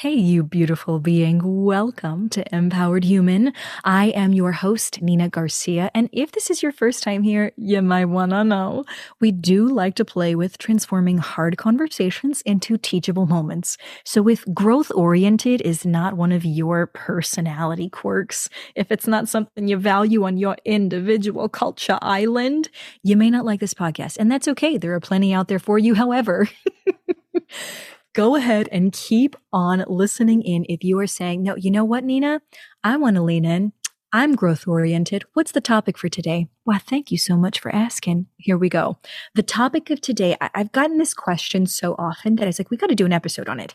Hey, you beautiful being. Welcome to Empowered Human. I am your host, Nina Garcia. And if this is your first time here, you might want to know we do like to play with transforming hard conversations into teachable moments. So if growth oriented is not one of your personality quirks, if it's not something you value on your individual culture island, you may not like this podcast. And that's okay. There are plenty out there for you. However, go ahead and keep on listening in if you are saying, no, you know what, Nina? I want to lean in. I'm growth oriented. What's the topic for today? Well, thank you so much for asking. Here we go. The topic of today, I- have gotten this question so often that it's like, we got to do an episode on it.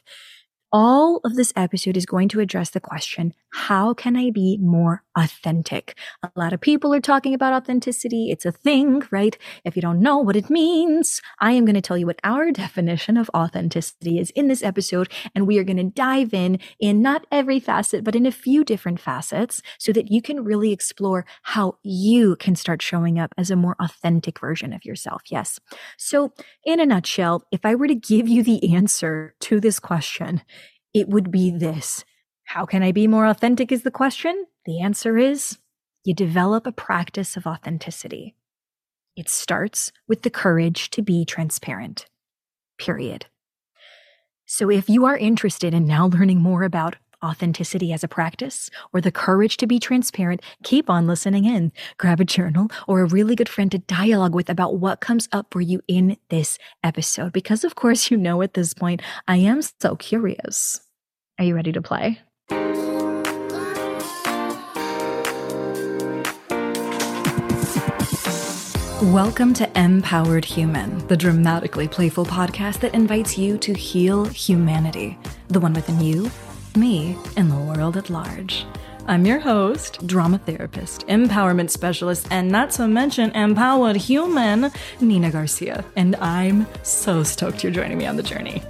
All of this episode is going to address the question, how can I be more authentic? A lot of people are talking about authenticity. It's a thing, right? If you don't know what it means, I am going to tell you what our definition of authenticity is in this episode. And we are going to dive in in not every facet, but in a few different facets so that you can really explore how you can start showing up as a more authentic version of yourself. Yes. So in a nutshell, if I were to give you the answer to this question, it would be this. How can I be more authentic? Is the question. The answer is you develop a practice of authenticity. It starts with the courage to be transparent. Period. So if you are interested in now learning more about authenticity as a practice or the courage to be transparent, keep on listening in. Grab a journal or a really good friend to dialogue with about what comes up for you in this episode. Because of course, you know at this point, I am so curious. Are you ready to play? Welcome to Empowered Human, the dramatically playful podcast that invites you to heal humanity, the one within you, me, and the world at large. I'm your host, drama therapist, empowerment specialist, and not to mention empowered human, Nina Garcia. And I'm so stoked you're joining me on the journey.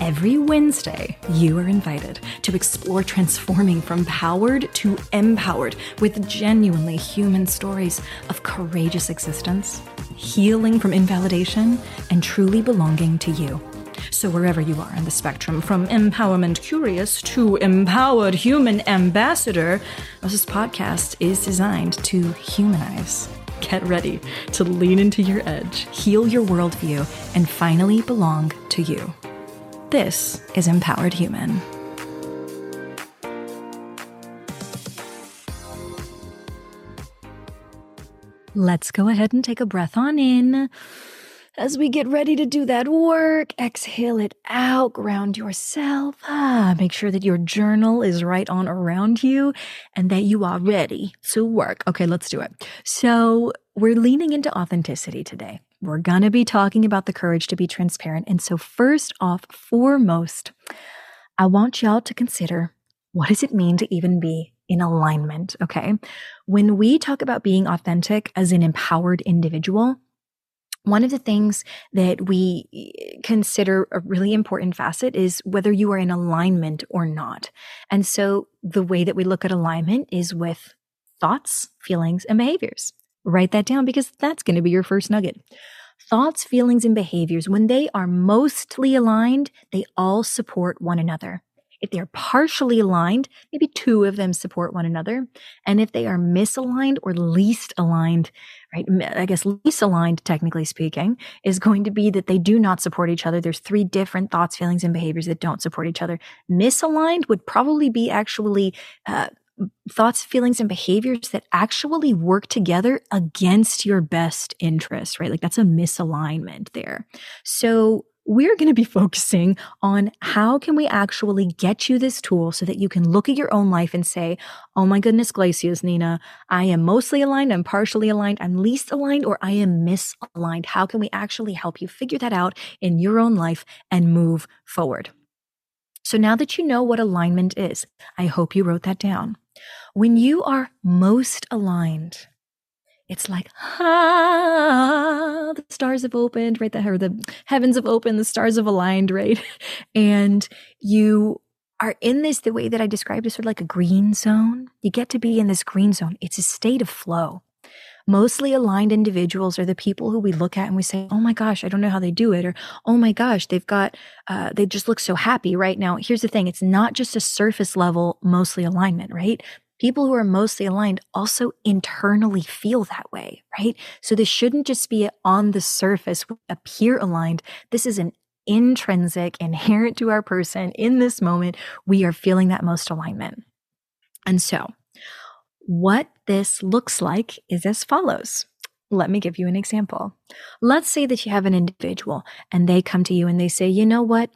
Every Wednesday, you are invited to explore transforming from powered to empowered with genuinely human stories of courageous existence, healing from invalidation, and truly belonging to you. So, wherever you are on the spectrum, from empowerment curious to empowered human ambassador, this podcast is designed to humanize. Get ready to lean into your edge, heal your worldview, and finally belong to you. This is Empowered Human. Let's go ahead and take a breath on in. As we get ready to do that work, exhale it out, ground yourself. Ah, make sure that your journal is right on around you and that you are ready to work. Okay, let's do it. So, we're leaning into authenticity today. We're going to be talking about the courage to be transparent. And so, first off, foremost, I want y'all to consider what does it mean to even be in alignment? Okay. When we talk about being authentic as an empowered individual, one of the things that we eh, consider a really important facet is whether you are in alignment or not. And so the way that we look at alignment is with thoughts, feelings, and behaviors. Write that down because that's going to be your first nugget. Thoughts, feelings, and behaviors, when they are mostly aligned, they all support one another. If they're partially aligned, maybe two of them support one another. And if they are misaligned or least aligned, right? I guess least aligned, technically speaking, is going to be that they do not support each other. There's three different thoughts, feelings, and behaviors that don't support each other. Misaligned would probably be actually uh, thoughts, feelings, and behaviors that actually work together against your best interest, right? Like that's a misalignment there. So we're going to be focusing on how can we actually get you this tool so that you can look at your own life and say, oh my goodness, glaciers, Nina, I am mostly aligned, I'm partially aligned, I'm least aligned, or I am misaligned. How can we actually help you figure that out in your own life and move forward? So now that you know what alignment is, I hope you wrote that down. When you are most aligned, it's like, ah, the stars have opened, right? The, the heavens have opened, the stars have aligned, right? And you are in this, the way that I described is sort of like a green zone. You get to be in this green zone. It's a state of flow. Mostly aligned individuals are the people who we look at and we say, oh my gosh, I don't know how they do it. Or, oh my gosh, they've got, uh, they just look so happy right now. Here's the thing it's not just a surface level, mostly alignment, right? People who are mostly aligned also internally feel that way, right? So this shouldn't just be on the surface, appear aligned. This is an intrinsic, inherent to our person in this moment. We are feeling that most alignment. And so, what this looks like is as follows. Let me give you an example. Let's say that you have an individual and they come to you and they say, you know what?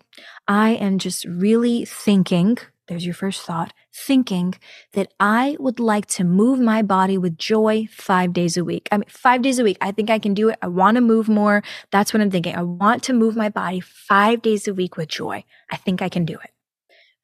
I am just really thinking there's your first thought, thinking that I would like to move my body with joy five days a week. I mean, five days a week. I think I can do it. I want to move more. That's what I'm thinking. I want to move my body five days a week with joy. I think I can do it.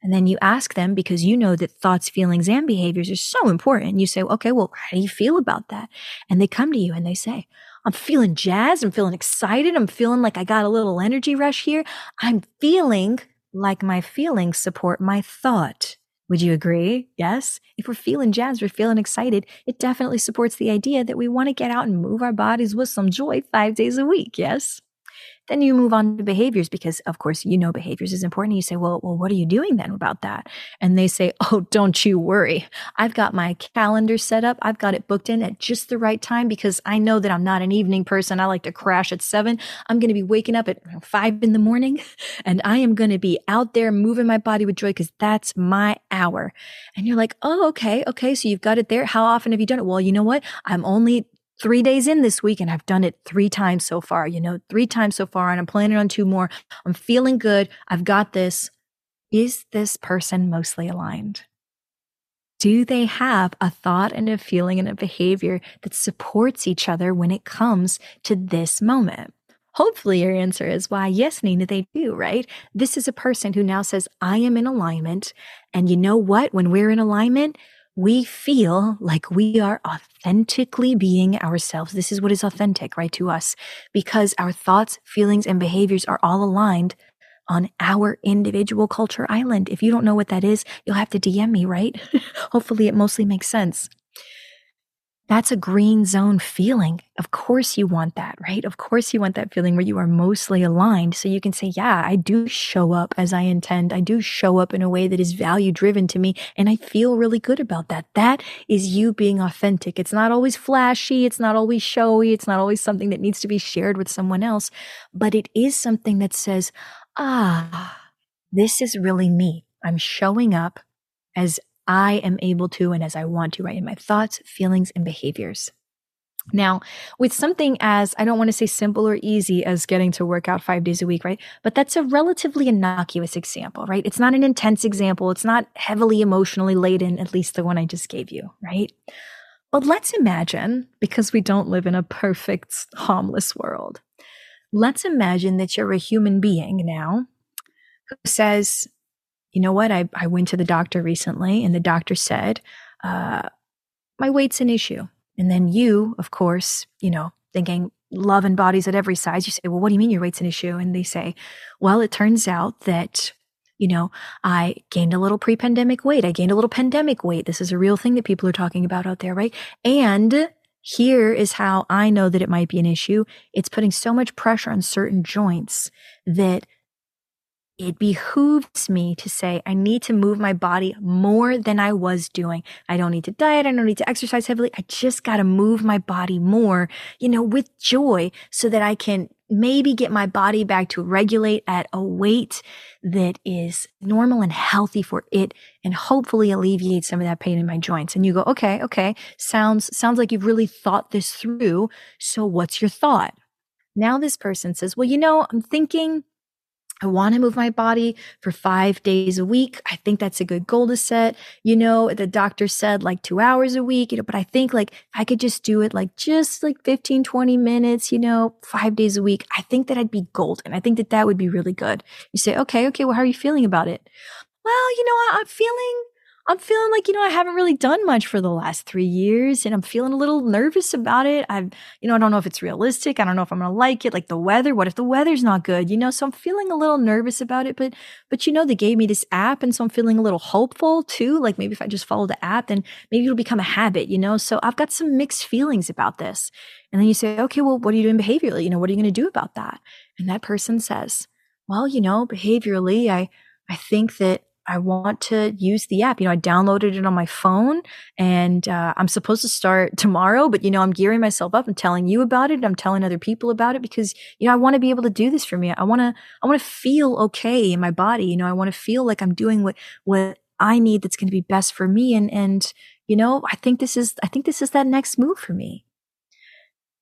And then you ask them because you know that thoughts, feelings, and behaviors are so important. You say, okay, well, how do you feel about that? And they come to you and they say, I'm feeling jazzed. I'm feeling excited. I'm feeling like I got a little energy rush here. I'm feeling like my feelings support my thought. Would you agree? Yes? If we're feeling jazzed, we're feeling excited, it definitely supports the idea that we want to get out and move our bodies with some joy five days a week. Yes? Then you move on to behaviors because, of course, you know behaviors is important. You say, well, well, what are you doing then about that? And they say, oh, don't you worry. I've got my calendar set up. I've got it booked in at just the right time because I know that I'm not an evening person. I like to crash at seven. I'm going to be waking up at five in the morning and I am going to be out there moving my body with joy because that's my hour. And you're like, oh, okay. Okay. So you've got it there. How often have you done it? Well, you know what? I'm only three days in this week and I've done it three times so far, you know, three times so far, and I'm planning on two more. I'm feeling good. I've got this. Is this person mostly aligned? Do they have a thought and a feeling and a behavior that supports each other when it comes to this moment? Hopefully, your answer is why, yes, Nina, they do, right? This is a person who now says, I am in alignment. And you know what? When we're in alignment, we feel like we are authentically being ourselves. This is what is authentic, right, to us, because our thoughts, feelings, and behaviors are all aligned on our individual culture island. If you don't know what that is, you'll have to DM me, right? Hopefully, it mostly makes sense. That's a green zone feeling. Of course, you want that, right? Of course, you want that feeling where you are mostly aligned. So you can say, Yeah, I do show up as I intend. I do show up in a way that is value driven to me. And I feel really good about that. That is you being authentic. It's not always flashy. It's not always showy. It's not always something that needs to be shared with someone else, but it is something that says, Ah, this is really me. I'm showing up as I am able to and as I want to, right? In my thoughts, feelings, and behaviors. Now, with something as, I don't want to say simple or easy as getting to work out five days a week, right? But that's a relatively innocuous example, right? It's not an intense example. It's not heavily emotionally laden, at least the one I just gave you, right? But let's imagine, because we don't live in a perfect, harmless world, let's imagine that you're a human being now who says, you know what? I, I went to the doctor recently and the doctor said, uh, my weight's an issue. And then you, of course, you know, thinking love and bodies at every size, you say, well, what do you mean your weight's an issue? And they say, well, it turns out that, you know, I gained a little pre pandemic weight. I gained a little pandemic weight. This is a real thing that people are talking about out there, right? And here is how I know that it might be an issue. It's putting so much pressure on certain joints that it behooves me to say, I need to move my body more than I was doing. I don't need to diet. I don't need to exercise heavily. I just got to move my body more, you know, with joy so that I can maybe get my body back to regulate at a weight that is normal and healthy for it and hopefully alleviate some of that pain in my joints. And you go, okay, okay. Sounds, sounds like you've really thought this through. So what's your thought? Now this person says, well, you know, I'm thinking I want to move my body for five days a week. I think that's a good goal to set. You know, the doctor said like two hours a week, you know, but I think like I could just do it like just like 15, 20 minutes, you know, five days a week. I think that I'd be golden. I think that that would be really good. You say, okay, okay, well, how are you feeling about it? Well, you know, I'm feeling, I'm feeling like, you know, I haven't really done much for the last three years and I'm feeling a little nervous about it. I've, you know, I don't know if it's realistic. I don't know if I'm going to like it. Like the weather, what if the weather's not good? You know, so I'm feeling a little nervous about it. But, but you know, they gave me this app. And so I'm feeling a little hopeful too. Like maybe if I just follow the app, then maybe it'll become a habit, you know? So I've got some mixed feelings about this. And then you say, okay, well, what are you doing behaviorally? You know, what are you going to do about that? And that person says, well, you know, behaviorally, I, I think that I want to use the app. You know, I downloaded it on my phone and uh, I'm supposed to start tomorrow, but you know, I'm gearing myself up and telling you about it. I'm telling other people about it because, you know, I want to be able to do this for me. I want to, I want to feel okay in my body. You know, I want to feel like I'm doing what, what I need that's going to be best for me. And, and, you know, I think this is, I think this is that next move for me.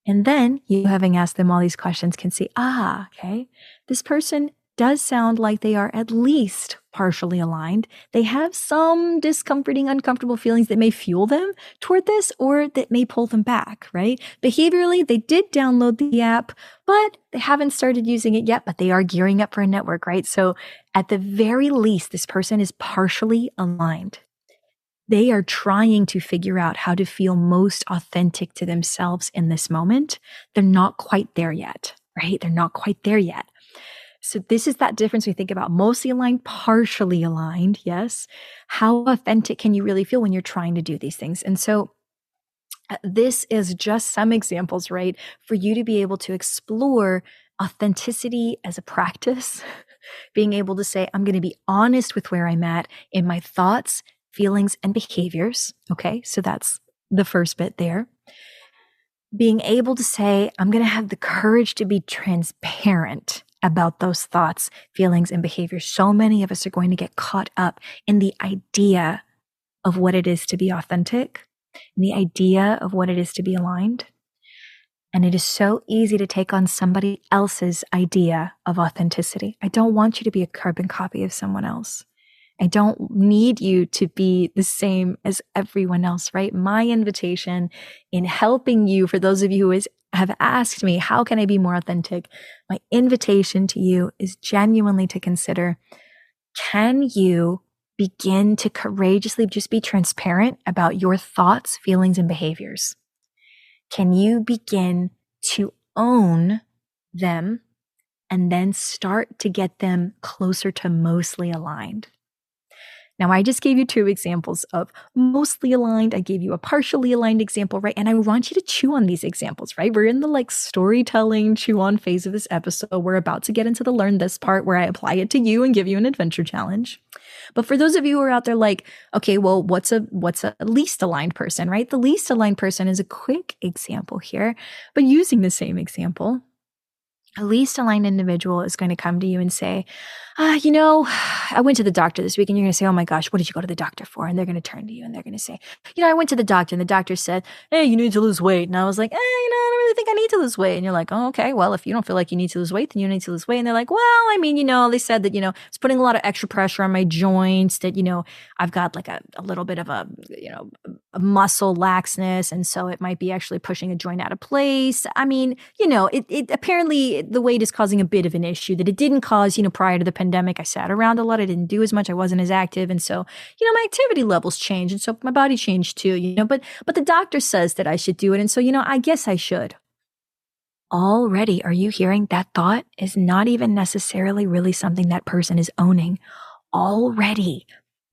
And then you having asked them all these questions can see, ah, okay, this person does sound like they are at least partially aligned. They have some discomforting, uncomfortable feelings that may fuel them toward this or that may pull them back, right? Behaviorally, they did download the app, but they haven't started using it yet, but they are gearing up for a network, right? So at the very least, this person is partially aligned. They are trying to figure out how to feel most authentic to themselves in this moment. They're not quite there yet, right? They're not quite there yet. So this is that difference we think about mostly aligned, partially aligned. Yes. How authentic can you really feel when you're trying to do these things? And so uh, this is just some examples, right? For you to be able to explore authenticity as a practice, being able to say, I'm going to be honest with where I'm at in my thoughts, feelings, and behaviors. Okay. So that's the first bit there. Being able to say, I'm going to have the courage to be transparent about those thoughts, feelings, and behaviors. So many of us are going to get caught up in the idea of what it is to be authentic, in the idea of what it is to be aligned. And it is so easy to take on somebody else's idea of authenticity. I don't want you to be a carbon copy of someone else. I don't need you to be the same as everyone else, right? My invitation in helping you, for those of you who is, have asked me, how can I be more authentic? My invitation to you is genuinely to consider, can you begin to courageously just be transparent about your thoughts, feelings, and behaviors? Can you begin to own them and then start to get them closer to mostly aligned? Now, I just gave you two examples of mostly aligned. I gave you a partially aligned example, right? And I want you to chew on these examples, right? We're in the like storytelling chew on phase of this episode. We're about to get into the learn this part where I apply it to you and give you an adventure challenge. But for those of you who are out there like, okay, well, what's a what's a least aligned person, right? The least aligned person is a quick example here, but using the same example, least aligned individual is going to come to you and say, ah, you know, I went to the doctor this week and you're going to say, oh my gosh, what did you go to the doctor for? And they're going to turn to you and they're going to say, you know, I went to the doctor and the doctor said, hey, you need to lose weight. And I was like, eh, you know, I don't really think I need to lose weight. And you're like, oh, okay, well, if you don't feel like you need to lose weight, then you need to lose weight. And they're like, well, I mean, you know, they said that, you know, it's putting a lot of extra pressure on my joints that, you know, I've got like a, a little bit of a, you know, muscle laxness. And so it might be actually pushing a joint out of place. I mean, you know, it, it apparently the weight is causing a bit of an issue that it didn't cause, you know, prior to the pandemic. I sat around a lot. I didn't do as much. I wasn't as active. And so, you know, my activity levels changed. And so my body changed too, you know, but, but the doctor says that I should do it. And so, you know, I guess I should. Already, are you hearing that thought is not even necessarily really something that person is owning? Already,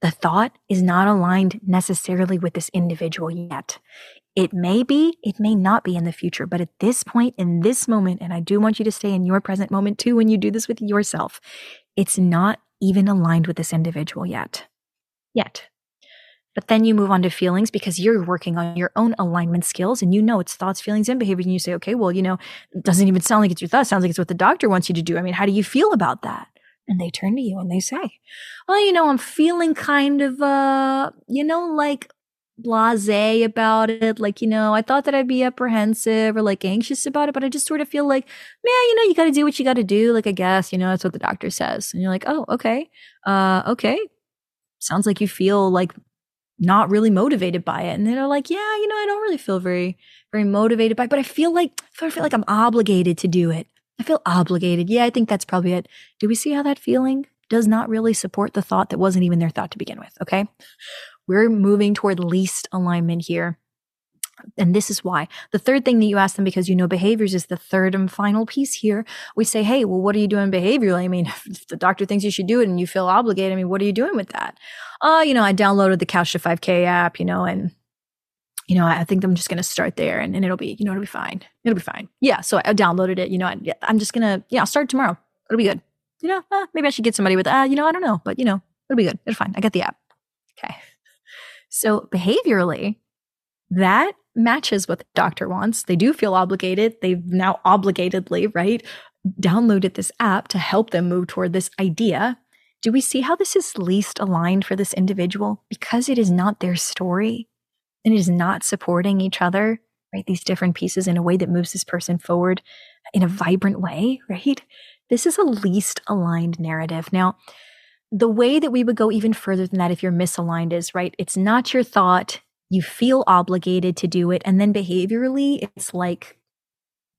the thought is not aligned necessarily with this individual yet. It may be, it may not be in the future, but at this point, in this moment, and I do want you to stay in your present moment too when you do this with yourself, it's not even aligned with this individual yet. Yet. But then you move on to feelings because you're working on your own alignment skills and you know it's thoughts, feelings, and behaviors. And you say, okay, well, you know, it doesn't even sound like it's your thoughts. Sounds like it's what the doctor wants you to do. I mean, how do you feel about that? And they turn to you and they say, well, you know, I'm feeling kind of, uh, you know, like blase about it. Like, you know, I thought that I'd be apprehensive or like anxious about it, but I just sort of feel like, man, you know, you got to do what you got to do. Like, I guess, you know, that's what the doctor says. And you're like, oh, okay. Uh, okay. Sounds like you feel like not really motivated by it. And they're like, yeah, you know, I don't really feel very, very motivated by it, but I feel like, I feel like I'm obligated to do it. I feel obligated. Yeah, I think that's probably it. Do we see how that feeling does not really support the thought that wasn't even their thought to begin with? Okay. We're moving toward least alignment here. And this is why. The third thing that you ask them, because you know behaviors is the third and final piece here. We say, hey, well, what are you doing behaviorally? I mean, if the doctor thinks you should do it and you feel obligated, I mean, what are you doing with that? Uh, you know, I downloaded the Couch to 5K app, you know, and you know, I think I'm just going to start there and, and it'll be, you know, it'll be fine. It'll be fine. Yeah. So I downloaded it, you know, I, am just going to, yeah, I'll start tomorrow. It'll be good. You know, uh, maybe I should get somebody with, uh, you know, I don't know, but you know, it'll be good. It'll fine. I got the app. Okay. So behaviorally, that matches what the doctor wants. They do feel obligated. They've now obligatedly, right, downloaded this app to help them move toward this idea. Do we see how this is least aligned for this individual? Because it is not their story and is not supporting each other, right? These different pieces in a way that moves this person forward in a vibrant way, right? This is a least aligned narrative. Now, the way that we would go even further than that if you're misaligned is, right? It's not your thought, you feel obligated to do it. And then behaviorally, it's like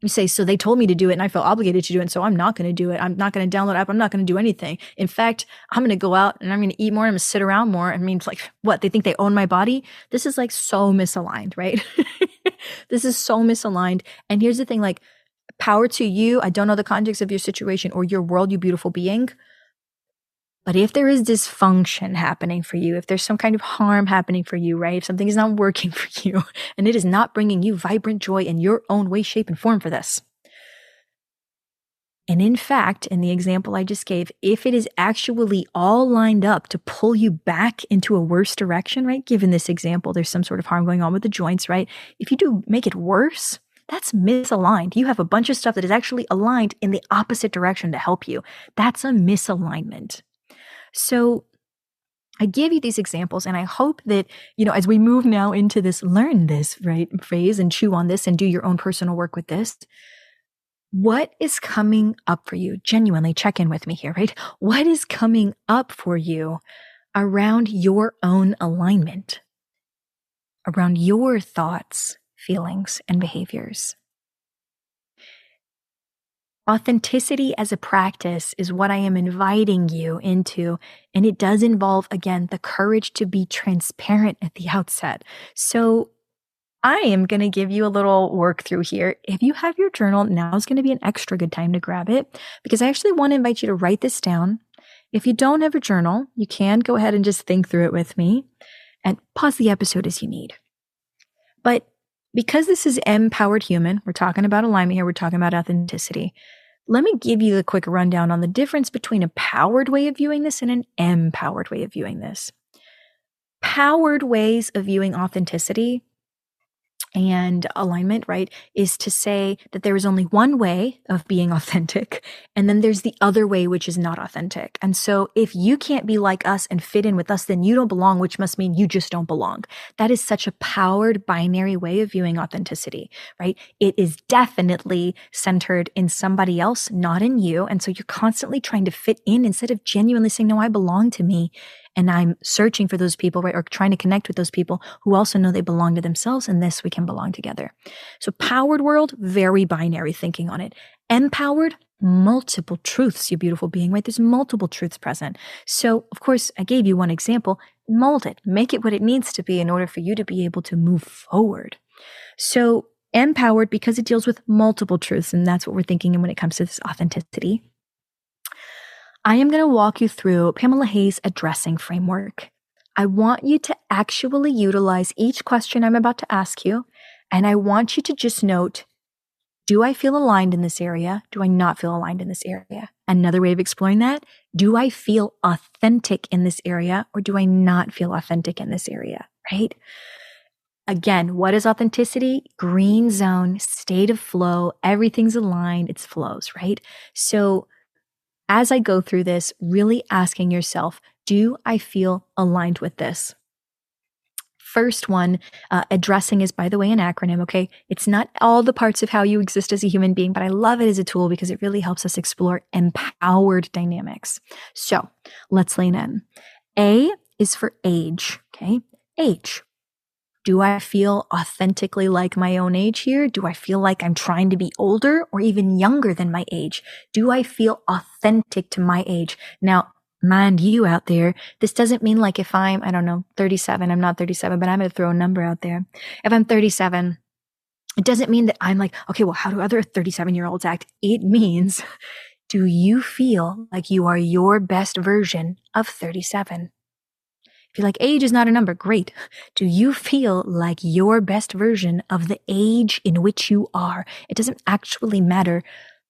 you say, so they told me to do it and I felt obligated to do it. And so I'm not going to do it. I'm not going to download app. I'm not going to do anything. In fact, I'm going to go out and I'm going to eat more. I'm going to sit around more. I mean, like what? They think they own my body. This is like so misaligned, right? this is so misaligned. And here's the thing, like power to you. I don't know the context of your situation or your world, you beautiful being. But if there is dysfunction happening for you, if there's some kind of harm happening for you, right? If something is not working for you and it is not bringing you vibrant joy in your own way, shape, and form for this. And in fact, in the example I just gave, if it is actually all lined up to pull you back into a worse direction, right? Given this example, there's some sort of harm going on with the joints, right? If you do make it worse, that's misaligned. You have a bunch of stuff that is actually aligned in the opposite direction to help you. That's a misalignment. So I give you these examples and I hope that, you know, as we move now into this learn this, right, phase and chew on this and do your own personal work with this, what is coming up for you? Genuinely check in with me here, right? What is coming up for you around your own alignment, around your thoughts, feelings, and behaviors? Authenticity as a practice is what I am inviting you into. And it does involve, again, the courage to be transparent at the outset. So I am going to give you a little work through here. If you have your journal, now is going to be an extra good time to grab it because I actually want to invite you to write this down. If you don't have a journal, you can go ahead and just think through it with me and pause the episode as you need. But because this is empowered human, we're talking about alignment here, we're talking about authenticity. Let me give you a quick rundown on the difference between a powered way of viewing this and an empowered way of viewing this. Powered ways of viewing authenticity and alignment, right, is to say that there is only one way of being authentic, and then there's the other way, which is not authentic. And so if you can't be like us and fit in with us, then you don't belong, which must mean you just don't belong. That is such a powered binary way of viewing authenticity, right? It is definitely centered in somebody else, not in you. And so you're constantly trying to fit in instead of genuinely saying, no, I belong to me and I'm searching for those people, right? Or trying to connect with those people who also know they belong to themselves. And this we can belong together. So powered world, very binary thinking on it. Empowered, multiple truths, you beautiful being, right? There's multiple truths present. So, of course, I gave you one example. Mold it, make it what it needs to be in order for you to be able to move forward. So, empowered because it deals with multiple truths. And that's what we're thinking in when it comes to this authenticity. I am going to walk you through Pamela Hays' addressing framework. I want you to actually utilize each question I'm about to ask you, and I want you to just note do I feel aligned in this area? Do I not feel aligned in this area? Another way of exploring that do I feel authentic in this area, or do I not feel authentic in this area? Right? Again, what is authenticity? Green zone, state of flow, everything's aligned, it's flows, right? So as I go through this, really asking yourself, do I feel aligned with this? First one, uh, addressing is, by the way, an acronym, okay? It's not all the parts of how you exist as a human being, but I love it as a tool because it really helps us explore empowered dynamics. So let's lean in. A is for age, okay? Age. Do I feel authentically like my own age here? Do I feel like I'm trying to be older or even younger than my age? Do I feel authentic to my age? Now, mind you out there, this doesn't mean like if I'm, I don't know, 37, I'm not 37, but I'm going to throw a number out there. If I'm 37, it doesn't mean that I'm like, okay, well, how do other 37 year olds act? It means, do you feel like you are your best version of 37? If you're like, age is not a number, great. Do you feel like your best version of the age in which you are? It doesn't actually matter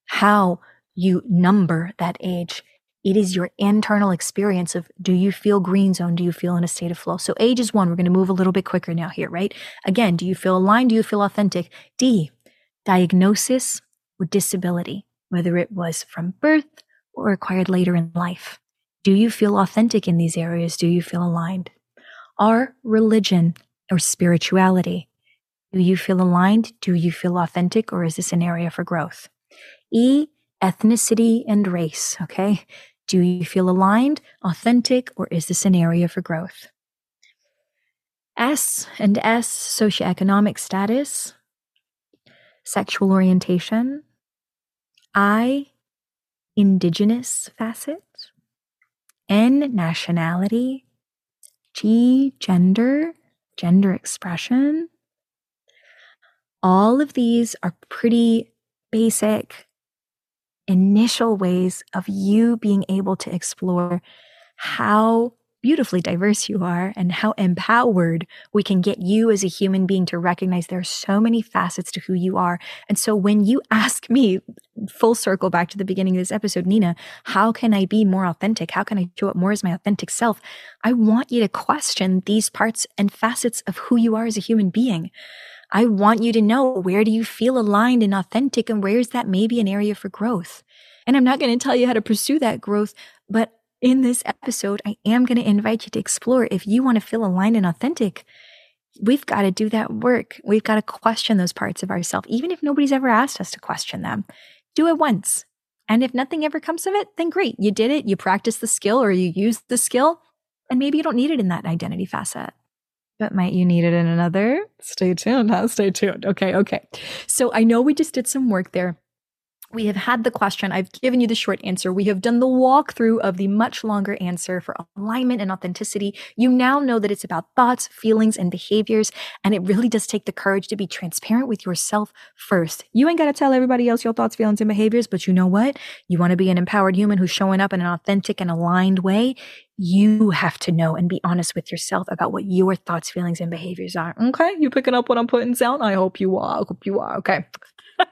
how you number that age. It is your internal experience of do you feel green zone? Do you feel in a state of flow? So age is one. We're going to move a little bit quicker now here, right? Again, do you feel aligned? Do you feel authentic? D, diagnosis or disability, whether it was from birth or acquired later in life. Do you feel authentic in these areas? Do you feel aligned? R, religion or spirituality. Do you feel aligned? Do you feel authentic? Or is this an area for growth? E, ethnicity and race. Okay. Do you feel aligned, authentic, or is this an area for growth? S and S, socioeconomic status, sexual orientation. I, indigenous facet. N, nationality. G, gender, gender expression. All of these are pretty basic initial ways of you being able to explore how beautifully diverse you are and how empowered we can get you as a human being to recognize there are so many facets to who you are. And so when you ask me, full circle back to the beginning of this episode, Nina, how can I be more authentic? How can I show up more as my authentic self? I want you to question these parts and facets of who you are as a human being. I want you to know where do you feel aligned and authentic and where is that maybe an area for growth? And I'm not going to tell you how to pursue that growth, but in this episode, I am going to invite you to explore if you want to feel aligned and authentic. We've got to do that work. We've got to question those parts of ourselves, even if nobody's ever asked us to question them. Do it once. And if nothing ever comes of it, then great. You did it. You practiced the skill or you used the skill, and maybe you don't need it in that identity facet but might you need it in another? Stay tuned, huh? Stay tuned. Okay, okay. So I know we just did some work there we have had the question. I've given you the short answer. We have done the walkthrough of the much longer answer for alignment and authenticity. You now know that it's about thoughts, feelings, and behaviors. And it really does take the courage to be transparent with yourself first. You ain't got to tell everybody else your thoughts, feelings, and behaviors, but you know what? You want to be an empowered human who's showing up in an authentic and aligned way. You have to know and be honest with yourself about what your thoughts, feelings, and behaviors are. Okay. You picking up what I'm putting down? I hope you are. I hope you are. Okay.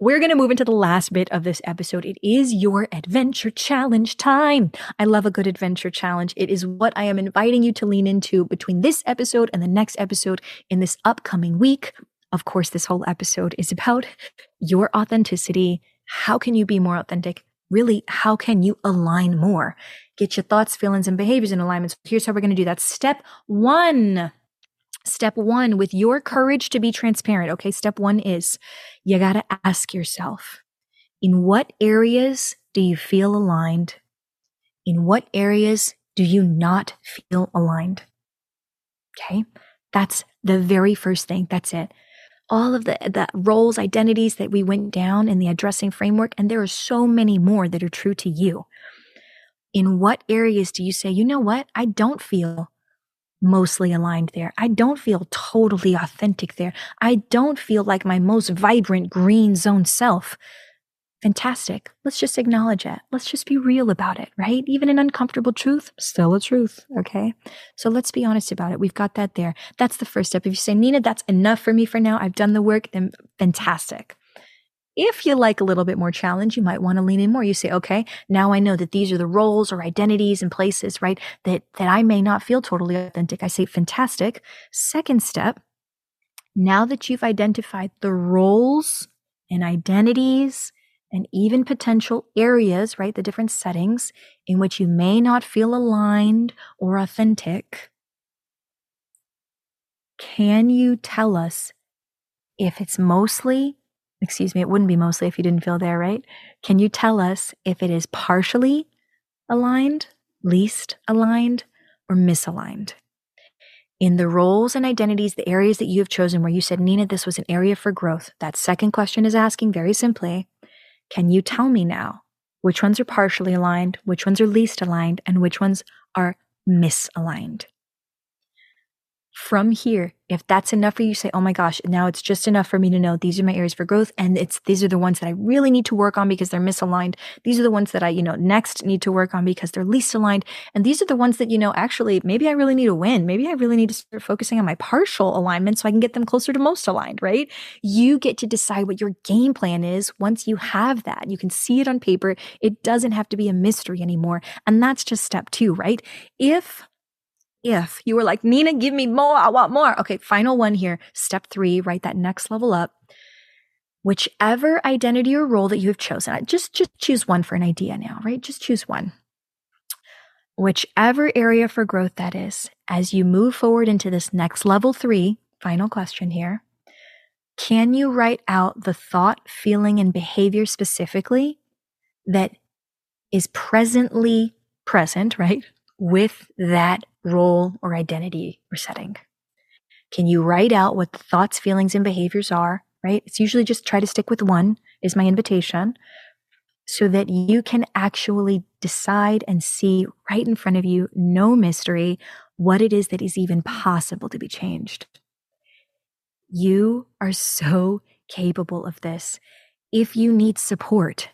We're going to move into the last bit of this episode. It is your adventure challenge time. I love a good adventure challenge. It is what I am inviting you to lean into between this episode and the next episode in this upcoming week. Of course, this whole episode is about your authenticity. How can you be more authentic? Really, how can you align more? Get your thoughts, feelings, and behaviors in alignment. So here's how we're going to do that. Step one Step one, with your courage to be transparent. Okay. Step one is you got to ask yourself, in what areas do you feel aligned? In what areas do you not feel aligned? Okay. That's the very first thing. That's it. All of the, the roles, identities that we went down in the addressing framework, and there are so many more that are true to you. In what areas do you say, you know what? I don't feel mostly aligned there. I don't feel totally authentic there. I don't feel like my most vibrant green zone self. Fantastic. Let's just acknowledge it. Let's just be real about it, right? Even an uncomfortable truth, still a truth. Okay. So let's be honest about it. We've got that there. That's the first step. If you say, Nina, that's enough for me for now. I've done the work, then fantastic. If you like a little bit more challenge, you might want to lean in more. You say, okay, now I know that these are the roles or identities and places, right? That, that I may not feel totally authentic. I say, fantastic. Second step, now that you've identified the roles and identities and even potential areas, right? The different settings in which you may not feel aligned or authentic. Can you tell us if it's mostly excuse me, it wouldn't be mostly if you didn't feel there, right? Can you tell us if it is partially aligned, least aligned, or misaligned? In the roles and identities, the areas that you have chosen where you said, Nina, this was an area for growth, that second question is asking very simply, can you tell me now which ones are partially aligned, which ones are least aligned, and which ones are misaligned from here, if that's enough for you, say, oh my gosh, now it's just enough for me to know these are my areas for growth. And it's, these are the ones that I really need to work on because they're misaligned. These are the ones that I, you know, next need to work on because they're least aligned. And these are the ones that, you know, actually, maybe I really need to win. Maybe I really need to start focusing on my partial alignment so I can get them closer to most aligned, right? You get to decide what your game plan is once you have that. You can see it on paper. It doesn't have to be a mystery anymore. And that's just step two, right? If if you were like, Nina, give me more, I want more. Okay, final one here. Step three, write that next level up. Whichever identity or role that you have chosen, just, just choose one for an idea now, right? Just choose one. Whichever area for growth that is, as you move forward into this next level three, final question here. Can you write out the thought, feeling, and behavior specifically that is presently present, right? With that role, or identity we're setting? Can you write out what the thoughts, feelings, and behaviors are, right? It's usually just try to stick with one, is my invitation, so that you can actually decide and see right in front of you, no mystery, what it is that is even possible to be changed. You are so capable of this. If you need support,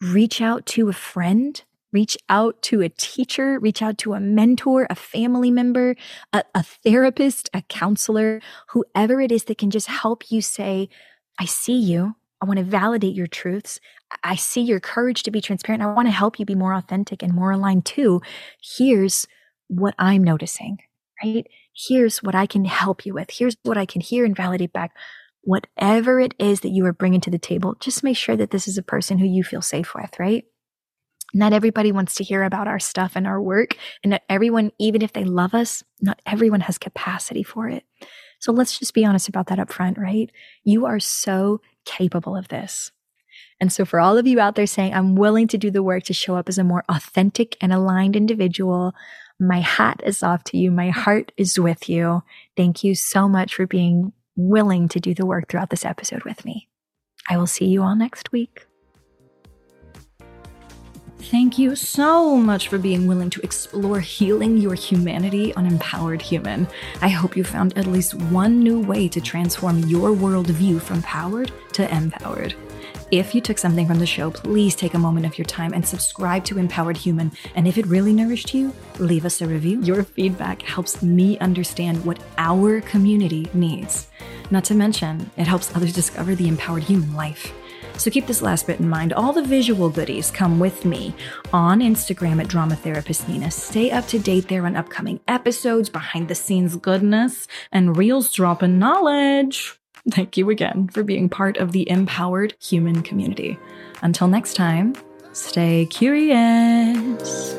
reach out to a friend reach out to a teacher, reach out to a mentor, a family member, a, a, therapist, a counselor, whoever it is that can just help you say, I see you. I want to validate your truths. I see your courage to be transparent. I want to help you be more authentic and more aligned too. Here's what I'm noticing, right? Here's what I can help you with. Here's what I can hear and validate back. Whatever it is that you are bringing to the table, just make sure that this is a person who you feel safe with, right? Not everybody wants to hear about our stuff and our work. And not everyone, even if they love us, not everyone has capacity for it. So let's just be honest about that up front, right? You are so capable of this. And so for all of you out there saying, I'm willing to do the work to show up as a more authentic and aligned individual, my hat is off to you. My heart is with you. Thank you so much for being willing to do the work throughout this episode with me. I will see you all next week. Thank you so much for being willing to explore healing your humanity on Empowered Human. I hope you found at least one new way to transform your worldview from powered to empowered. If you took something from the show, please take a moment of your time and subscribe to Empowered Human. And if it really nourished you, leave us a review. Your feedback helps me understand what our community needs. Not to mention, it helps others discover the empowered human life. So keep this last bit in mind. All the visual goodies come with me on Instagram at Drama Therapist Nina. Stay up to date there on upcoming episodes, behind the scenes goodness, and reels dropping knowledge. Thank you again for being part of the empowered human community. Until next time, stay curious.